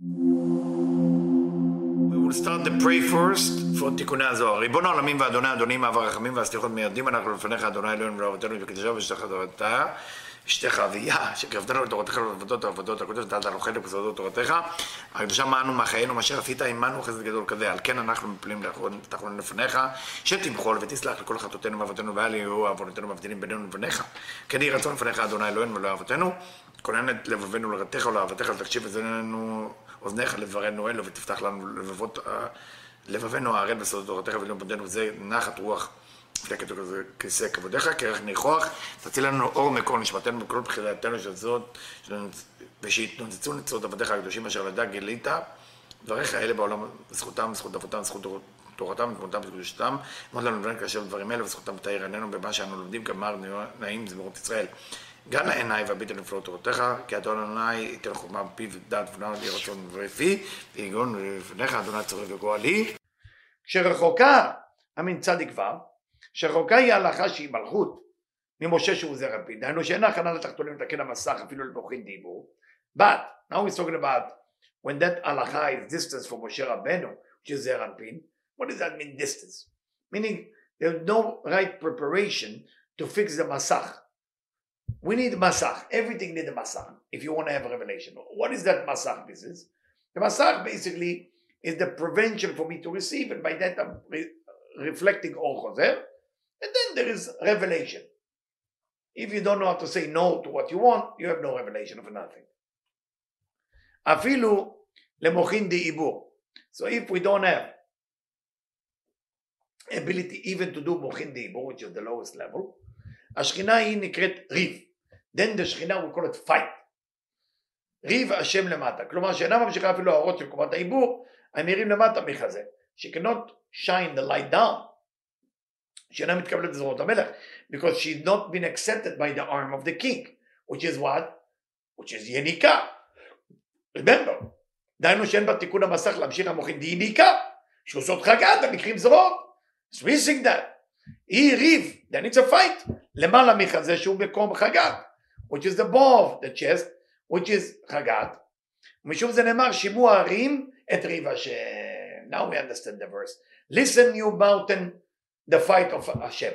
We start the pray first for תיקוני הזוהר. ריבון העולמים ואדוני אדונים אב הרחמים והסליחות מיידים אנחנו לפניך אדוני אלוהינו ולאבותינו ובקדושה ושתך תורתה אשתך אביה שקרבתנו לתורתך ולעבודות העבודות הקודש דעת אנוכי לבסודות תורתך. הקדושה מענו מחיינו מאשר עשית עמנו חסד גדול כזה. על כן אנחנו מפלים תחרון לפניך שתמחול ותסלח לכל חטאותינו ואבותינו ואל יהיו עוונותינו מבדילים בינינו לבניך. כן יהי רצון לפניך אדוני אלוהינו ולאבותינו כונן את לבבינו לרתך ולאהבתך ותקשיב אזנינו אוזניך לברנו אלו ותפתח לנו לבבות לבבינו הערל בסודות תורתך ולמודנו וזה נחת רוח. לפני כתוב כזה כיסא כבודיך, כרך ניחוח, תציל לנו אור מקור נשמתנו וכל בחילתנו של זאת, ושיתנוצצו נצרות עבדיך הקדושים אשר לדע גילית, דבריך אלה בעולם, זכותם, זכות אבותם, זכות תורתם, תמותם וקדושתם, אמרת לנו לבן כאשר דברים אלה, וזכותם תאיר עינינו במה שאנו לומדים, גמר נעים זמירות ישראל. גם לעיניי והביט על נפלאות תורתך, כי אדון אדוני ייתן חוכמה בפיו ודעת ונאמר לי רצון ופי, ויגון לפניך אדוני צורך וגואלי. כשרחוקה המין צדיק ו' שרחוקה היא ההלכה שהיא מלכות ממשה שהוא זרע פין, דהיינו שאין הכנה לתחתונים לתקן המסך אפילו לבוכין דיבור, but now we're talking about when that הלכה is distance from משה רבנו, which is פין, what does that mean distance? meaning there's no right preparation to fix the מסך. We need מסך, everything need a מסך if you want to have a revelation. What is that מסך business? The מסך basically is the prevention for me to receive and by that I'm re- reflecting all חוזר And then there is revelation. If you don't know how to say no to what you want, you have no revelation of nothing. אפילו למוחין דיבור. So if we don't have ability even to do מוחין דיבור, which is the lowest level, השכינה היא נקראת ריב. Then the שכינה we call it fight. ריב השם למטה. כלומר שאינה ממשיכה אפילו האורות של קומת העיבור, הנראים למטה מחזה. Cannot shine the light down. שאינה מתקבלת לזרועות המלך, because she's not been accepted by the arm of the king, which is what? which is יניקה. remember, דהיינו שאין בתיקון המסך להמשיך המוחין דייניקה, שעושות חגת במקרים זרועות. it's missing that. היא ריב, then it's a fight, למעלה מחזה שהוא מקום חגת, which is the above the chest, which is חגת. משום זה נאמר שימוע הרים את ריב השם. now we understand the verse. listen you mountain the fight of Hashem.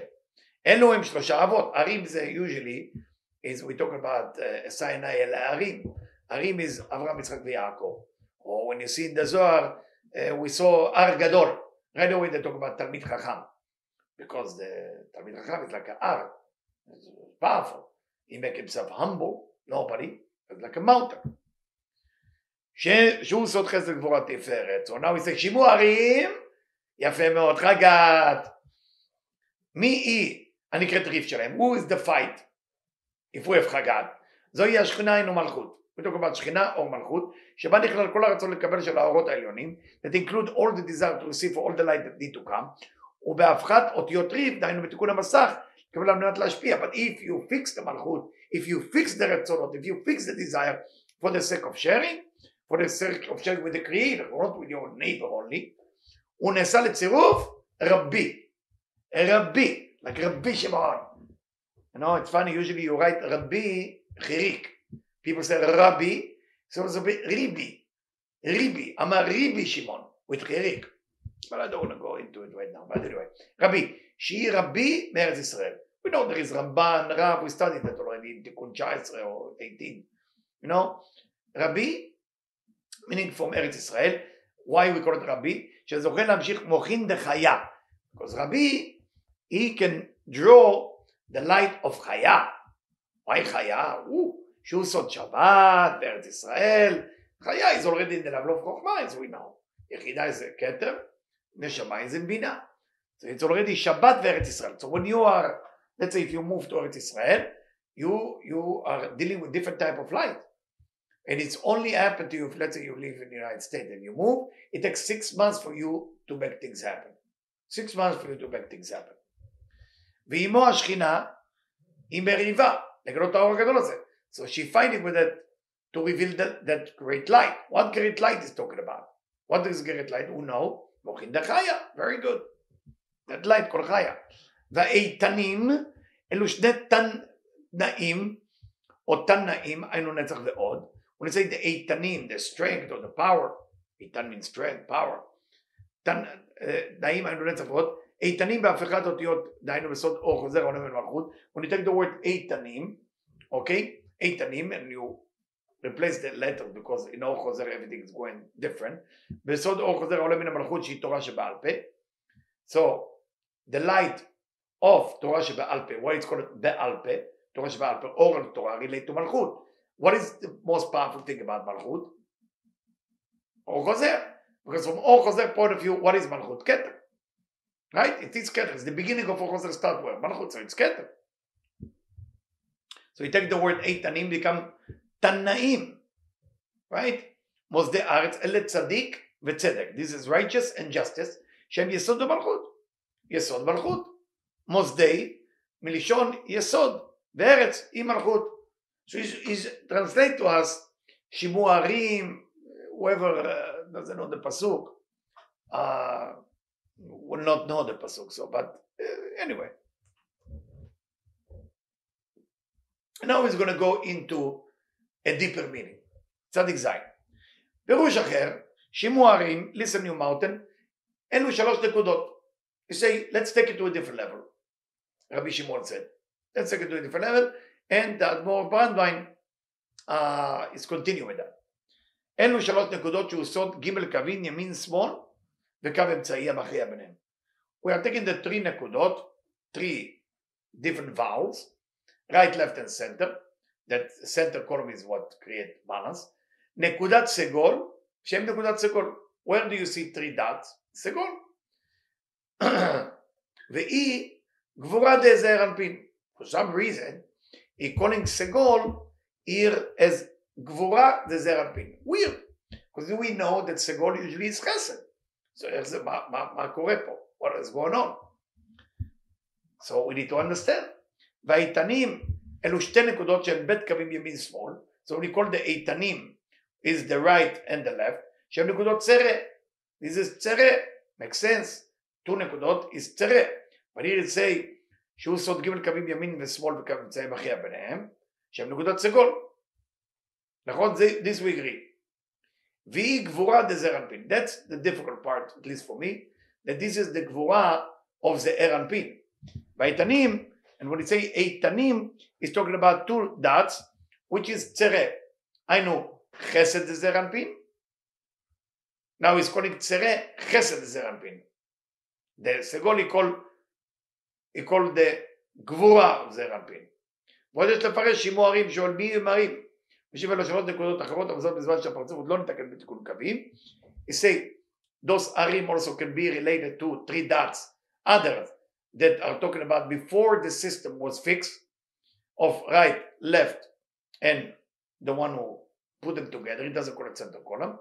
אלו הם שלושה אבות, ערים זה usually, is we talk about uh, Sinai אל הערים, ערים is אברהם, יצחק ויעקב, or when you see in the Zohar, uh, we saw הר גדול, right away they talk about תלמיד חכם, because the תלמיד חכם is like an הר, it's powerful, He make himself humble, nobody, like a mountain. שהוא סוד חסד גבורת תפארת, so now we say שימוע ערים, יפה מאוד, חגת, מי היא הנקראת ריף שלהם? who is the fight? if we have חגת, זוהי השכינה אינו מלכות. בדיוק about שכינה או מלכות, שבה נכלל כל הרצון לקבל של האורות העליונים, that include all the desire to receive for all the light that need to come, ובהפחת אותיות ריף, דהיינו בתיקון המסך, לקבל על מנת להשפיע. but if you fix the מלכות, if you fix the רצונות, if you fix the desire for the sake of sharing, for the sake of sharing with the creator, not with your neighbor only, הוא נעשה לצירוף רבי. Rabbi, like Rabbi Shimon. You know, it's funny, usually you write Rabbi Chirik. People say Rabbi, so it's a bit Ribi. Ribi. I'm a Ribi Shimon with Chirik. But I don't want to go into it right now. But anyway, Rabbi. She Rabbi Meretz Israel. We know there is Ramban, Rab, we studied that already in Tikkun 19 or 18. You know, Rabbi, meaning from Eretz Israel. Why we call it Rabbi? שזוכה להמשיך מוחין דחיה. Because Rabbi he can draw the light of חיה. Why חיה? Ooh, שהוא סוד שבת בארץ ישראל. חיה is already in the level of חוכמה as we know. יחידה זה כתר, נשמה זה בינה. So it's already שבת בארץ ישראל. So when you are, let's say if you move to ארץ ישראל, you, you are dealing with different type of light. And it's only happened to you if let's say you live in the United States and you move, it takes six months for you to make things happen. Six months for you to make things happen. ואימו השכינה היא מריבה לגלות האור הגדול הזה. So she fighting with it to reveal that, that great light. What great light is talking about? What is great light? הוא know, מוחין דחיה, very good. that light כל חיה. והאיתנים אלו שני תנאים, או תנאים, היינו נצח ועוד, when you say the איתנים, the strength or the power, איתן means strength, power, תנ, תנאים היינו לצפות, איתנים בהפיכת אותיות, דהיינו בסוד אור חוזר העולם ולמלכות, when you take the word איתנים, okay, איתנים, and you replace the letter because in אור חוזר everything is going different, בסוד אור חוזר העולם מן המלכות שהיא תורה שבעל פה, so the light of Torah shebe'alpeh, Why it's called Baal Torah Shebaal Peh, oral Torah relate to Malchut. What is the most powerful thing about Malchut? Or Chozer. Because from Or Chozer point of view, what is Malchut? Keter. Right? It is Keter. It's the beginning of Or Chozer start where? Malchut, so it's Keter. So you take the word Eitanim, become Tanaim. Right? Mosde Aretz Ele Tzadik V'Tzedek. This is righteous and justice. Shem Yesod Malchut. Yesod Malchut. מוסדי, מלשון יסוד, וארץ היא מלכות. So he's, he's translate to us שימוערים, whoever uh, doesn't know the pasuk uh, will not know the pasuk. So, but uh, anyway. Now he's going to go into a deeper meaning. צדיק זין. פירוש אחר, שימוערים, listen you mountain, אלו שלוש נקודות. You say, let's take it to a different level. Rabbi Shimon said, let's take it to a different level. and the Admor Brandwein uh, is continuing with that. אלו שלוש נקודות שהוא סוד ג' קווים ימין שמאל וקו אמצעי המכריע ביניהם. We are taking the three נקודות, three different vowels, right, left and center, that center column is what create balance, נקודת סגול, שם נקודת סגול, where do you see three dots? סגול. והיא גבורה דזעיר אנפין. For some reason, היא calling סגול here as גבורה דזעיר אנפין. Weird. Because we know that סגול usually is חסד. So איך זה, מה, מה, מה קורה פה? What is going on? So we need to understand. והאיתנים אלו שתי נקודות שהן בית קווים ימין שמאל. So we call the איתנים is the right and the left, שהן נקודות צרה. This is צרה. makes sense. two נקודות is צרה. But here it say שהוא סוד ג' קווים ימין ושמאל וקו אמצעי מכריע ביניהם, שהם נקודות סגול. נכון? זה, this we agree. והיא גבורה דזר אנפין. That's the difficult part, at least for me, that this is the גבורה of the ער אנפין. והאיתנים, and when we say איתנים, is talking about two dots, which is צרה. היינו חסד דזר אנפין. Now he's calling צרה חסד דזר אנפין. The סגול he called called the גבורה זעיר אנפין. ועוד יש לפרש שימוערים שעול מי הם ערים. משיב על השאלות נקודות אחרות אבל בזמן שהפרצוף עוד לא נתקן בתיקון קווים. Those ערים also can be related to three dots others that are talking about before the system was fixed of right, left and the one who put them together, it doesn't call it center column,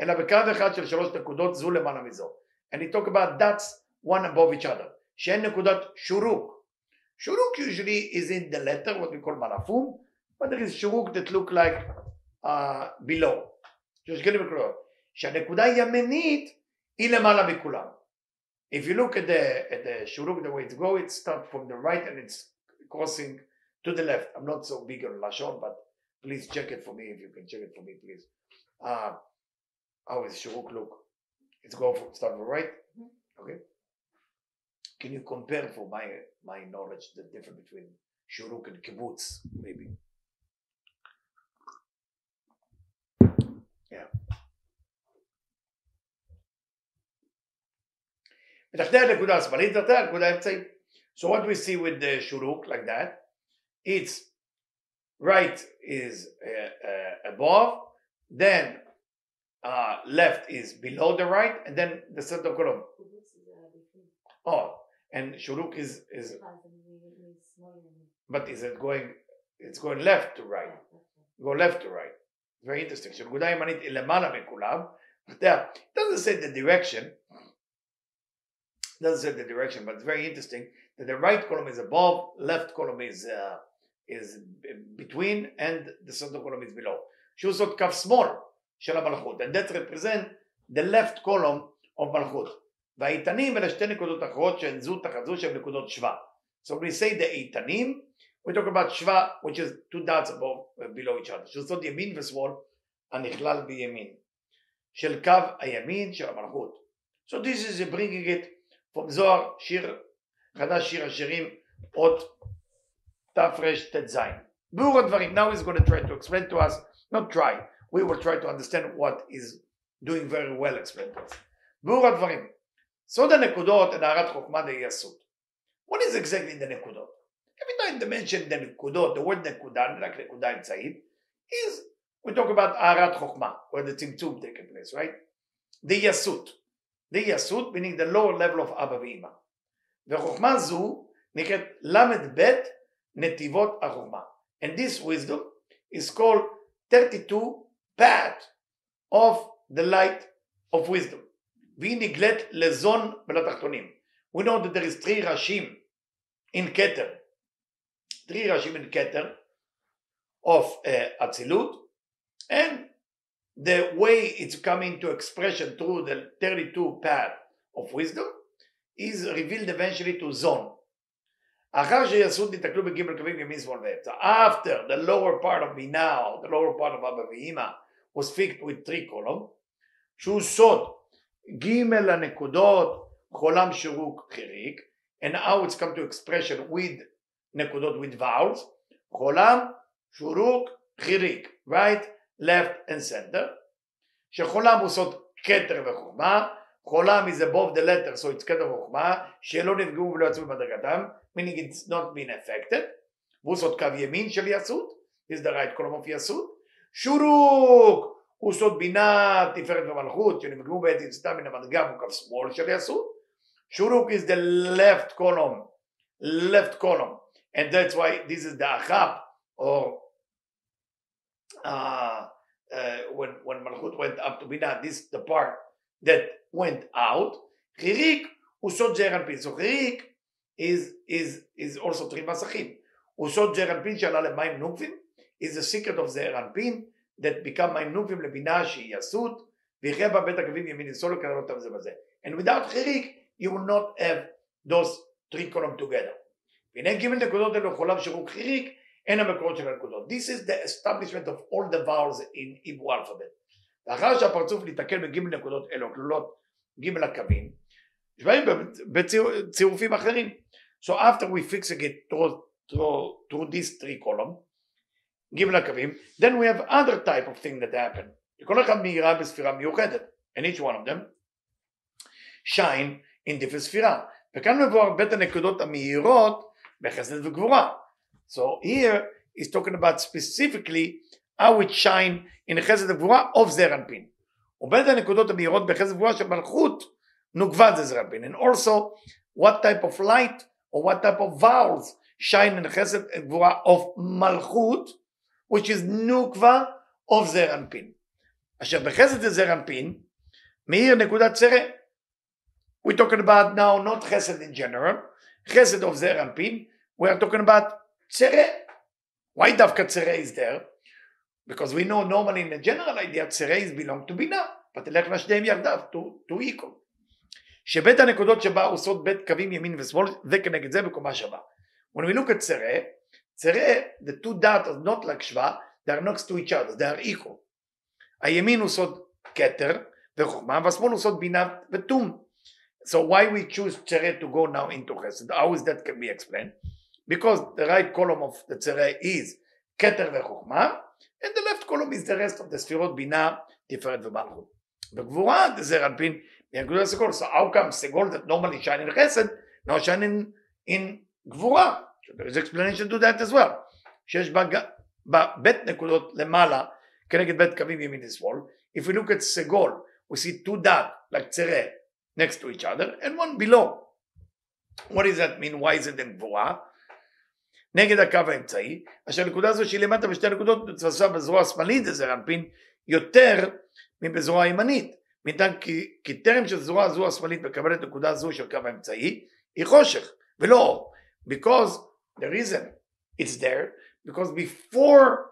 אלא בקו אחד של שלוש נקודות זו למעלה מזו. And he talk about dots one above each other. שאין נקודת שורוק. שורוק usually is in the letter, what we call מלאפום, but there is שורוק that look like uh, below. שיש כאלה מקורות. שהנקודה הימנית היא למעלה מכולם. If you look at the, at the shuruk, the way it go, it starts from the right and it's crossing to the left. I'm not so big on Lashon, but please check it for me if you can check it for me, please. Uh, how is shuruk look? It's go from start from right. Okay. Can you compare for my my knowledge the difference between shuruk and kibbutz, maybe? Yeah. So what we see with the shuruk like that, it's right is uh, uh, above, then uh, left is below the right, and then the center column. Oh, and shuruk is is. But is it going? It's going left to right. Go left to right. Very interesting. Surguda Yamanit ilamana mekulam. But there, it doesn't say the direction. Doesn't say the direction, but it's very interesting that the right column is above, left column is uh, is between, and the center column is below. Shusot kaf small, shel malchut, and that represents the left column of malchut. והאיתנים אלה שתי נקודות אחרות שהן זו תחת זו שהן נקודות שווה. So we say the איתנים, we talk about shva, which is two dots above, uh, below each other. שזאת ימין ושמאל הנכלל בימין. של קו הימין של המלכות. So this is bringing it from זוהר, שיר חדש, שיר השירים, אות תרט"ז. ביאור הדברים. Now he's going to try to explain to us, not try, we will try to understand what is doing very well explained to us. ביאור הדברים. סוד הנקודות הנערת חוכמה דייסות. What is exactly the נקודות? Every time they mention the נקודות, the word נקודה, רק נקודה אמצעית, is we talk about הערת חוכמה, where the צמצום taking place, right? דייסות. דייסות meaning the lower level of אבא ואמא. וחוכמה זו נקראת ל"ב נתיבות החוכמה. And this wisdom is called 32 path of the light of wisdom. והיא נגלית לזון ולתחתונים. We know that there is three ראשים in כתר. three ראשים in כתר of אצילות uh, and the way it's coming to expression through the 32 path of wisdom is revealed eventually to zone. אחר שיסוד ניתקלו בגימל קווים ימין שמאל ואמצע. After the lower part of me now, the lower part of אבא ואמא was fixed with three column, שהוא סוד ג' הנקודות חולם שרוק חיריק, and now it's come to expression with נקודות with vowels, חולם שורוק חיריק, right, left and center, שחולם הוא סוד כתר וחוכמה, חולם is above the letter so it's כתר וחוכמה, שלא נפגעו ולא יצאו במדרגתם, meaning it's not been affected, והוא סוד קו ימין של יסוד, is the right column of יסוד, שורוק הוא סוד בינה, תפארת ומלכות, שנפגעו בעת יצאתם מן המדרגה והוא קו שמאל של יסוד, שורוק is the left column, left column, and that's why this is the achap, or uh, uh, when, when Malchut went up to Binah, this is the part that went out. Chirik usod Zeranpin. So Chirik is, is, is also three masachim. Usod Zeranpin שעלה למים נוקבים is the secret of Zeranpin That become נוקבים לבינה שהיא יסות ויחיה בה בית הקווים ימין יסוד לקדם אותם זה בזה. And without חיריק you will not have those three columns together. והנה ג' נקודות אלו חולב שרוק חיריק הן המקורות של הנקודות. This is the establishment of all the vowels in Hebrew alphabet. לאחר שהפרצוף ניתקל בגימל נקודות אלו כלולות גימל הקווים, בהם בצירופים אחרים. So after we fixing it through, through, through these three columns, גימל הקווים, then we have other type of thing that happen. שכל אחד מאירה בספירה מיוחדת, and each one of them shine in different ספירה. וכאן מבואר בית הנקודות המאירות בחסד וגבורה. So here he's talking about specifically how it shine in חסד וגבורה of זר אנפין. ובין הנקודות המאירות בחסד וגבורה של מלכות נוקבה זה זר אנפין. And also what type of light or what type of vowels shine in חסד וגבורה of מלכות Which is נוקבה of זר אנפין. אשר בחסד זה זר אנפין מאיר נקודת צרה. We're talking about now not חסד in general, חסד of זר אנפין, we are talking about צרה. Why דווקא צרה is there? Because we know normally in the general idea צרה is belong to בינה, ותלכנה שניהם יחדיו, to, to equal. שבית הנקודות שבה עושות בית קווים ימין ושמאל וכנגד זה בקומה שווה. When we look at צרה, the two dots are not like שווה, they are next to each other, they are equal. הימין הוא סוד כתר וחוכמה, והשמאל הוא סוד בינה ותום. So why we choose צרה to go now into חסד? How is that can be explained? because the right column of the tzere is כתר וחוכמה, and the left column is the rest of the ספירות בינה, תפארת ומלכות. בגבורה, the זר אנפין, מנקודת הסגול, so how come סגול that normally shine in חסד, now shine in, in גבורה? There is explanation to that as well. שיש בה, בה בית נקודות למעלה, כנגד בית קווים ימין ושמאל. If we look at סגול, we see two dots like tzere next to each other, and one below. What does that mean? Why is it in גבורה? נגד הקו האמצעי, אשר הנקודה הזו שהיא למטה בשתי נקודות מתווספה בזרוע השמאלית לזר אנפין יותר מבזרוע הימנית. ניתן כי, כי טרם שזרוע זו השמאלית מקבלת נקודה זו של קו האמצעי, היא חושך ולא אור. Because the reason it's there, because before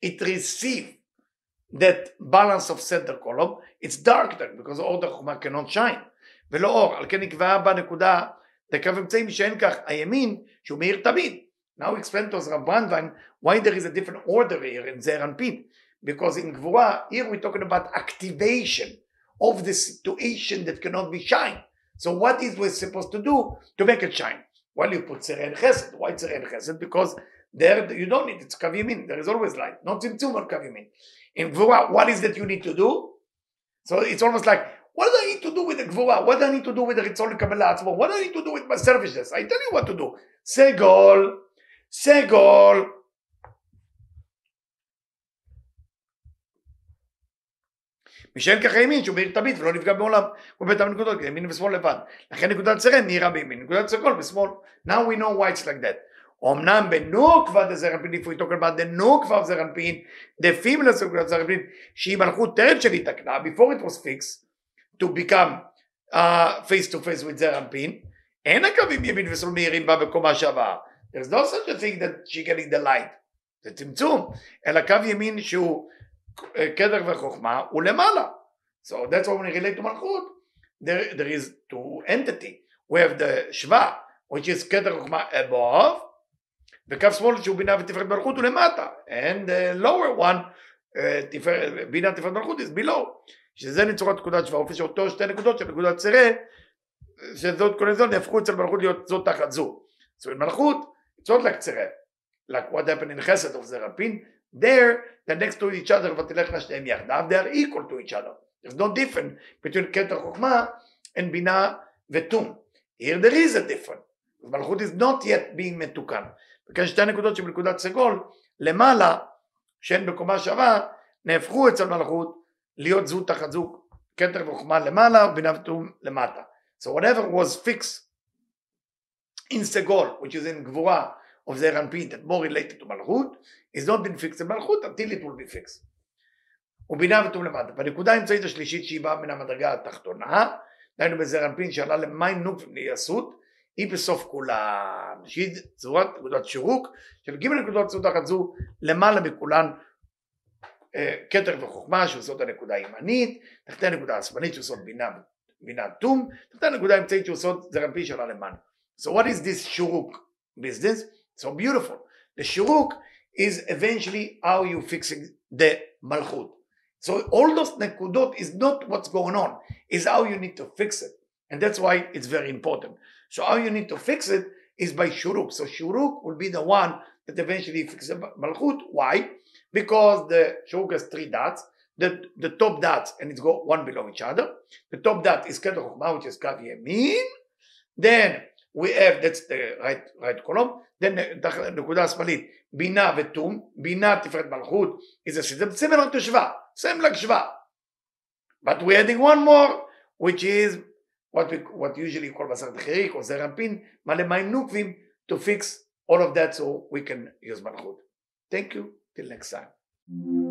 it receive that balance of center column, it's dark there, because all the חומה cannot shine. ולא אור, על כן נקבעה בנקודה לקו אמצעי משען כך הימין שהוא מאיר תמיד. Now explain to us, Rav Brandwein, why there is a different order here in Zer Anpin. Because in Gvura, here we're talking about activation of the situation that cannot be shine. So what is we supposed to do to make it shine? Well, you put Tzeren Chesed. Why Tzeren Chesed? Because there you don't need it. It's Kav Yamin. There is always light. Not Tzimtzum or Kav Yamin. In Gvura, what is that you need to do? So it's almost like, what do I need to do with the Gvura? What do I need to do with the Ritzon Kabbalah What do I need to do with my selfishness? I tell you what to do. Segol, Segol, משאין ככה ימין שהוא מאיר תמיד ולא נפגע בעולם הוא בית הנקודות ימין ושמאל לבד. לכן נקודת צרן נהירה בימין נקודת סגול בשמאל. Now we know why it's like that. אמנם בנוקבה דה זרנפין if we talk about the נוקבה זרנפין the female נקודת זרנפין שהיא מלכות טרם שנתקנה before it was fixed to become uh, face to face with זרנפין אין הקווים ימין ושמאל מהירים בה בקומה שווה. There's no such a thing that she getting the light. זה צמצום. אלא קו ימין שהוא קדר וחוכמה הוא למעלה. So that's why when we relate to מלכות, there, there is two entity. We have the שווה, which is קדר וחוכמה above, וקו שמאל שהוא בינה ותפארת מלכות הוא למטה. And the lower one, uh, בינה ותפארת מלכות is below. שזה נצורת נקודת שווה, אופי שאותו שתי נקודות של נקודת צירה, שזאת כל זאת נהפכו אצל מלכות להיות זאת תחת זו. So in מלכות, it's not like צירה. Like what happened in חסד of זרפין, there, they're next to each other, ותלכנה שניהם יחדיו, they are equal to each other. There's no difference between כתר חוכמה and בינה ותום. Here there is a difference. מלכות is not yet being מתוקן. וכן שתי נקודות שבנקודת סגול, למעלה, שהן בקומה שווה, נהפכו אצל מלכות להיות זו תחת זו, כתר וחוכמה למעלה ובינה ותום למטה. So whatever was fixed in סגול, which is in גבורה, of the Ranpin that more related to מלכות, is not been fixed in מלכות until it will be fixed. ובינה ותום למטה. בנקודה האמצעית השלישית שהיא באה מן המדרגה התחתונה, דהיינו בזר אנפין שעלה למים נוק ונעשות, היא בסוף כולן, שהיא צורת נקודת שירוק של ג' נקודות צורת תחת זו למעלה מכולן כתר וחוכמה שעושות הנקודה הימנית, תחתי הנקודה השמאלית שעושות בינה, בינה תום, תחתי הנקודה האמצעית שעושות זר אנפין שעלה למעלה. So what is this shuruk business? So beautiful. The shuruk is eventually how you fixing the malchut. So all those nekudot is not what's going on, is how you need to fix it. And that's why it's very important. So how you need to fix it is by shuruk. So shuruk will be the one that eventually fixes malchut. Why? Because the shuruk has three dots. The, the top dots, and it's go one below each other. The top dot is Keter Chokhmah, which is Kav Yemin. Then we have, that's the right, right column. Then נקודה השמאלית, בינה ותום, בינה תפארת מלכות, is a system similar to שווה, same like שווה. But we're adding one more, which is what we what usually call בשר דחיריק או זר אנפין, מלא מים נוקבים, to fix all of that so we can use מלכות. Thank you, till next time.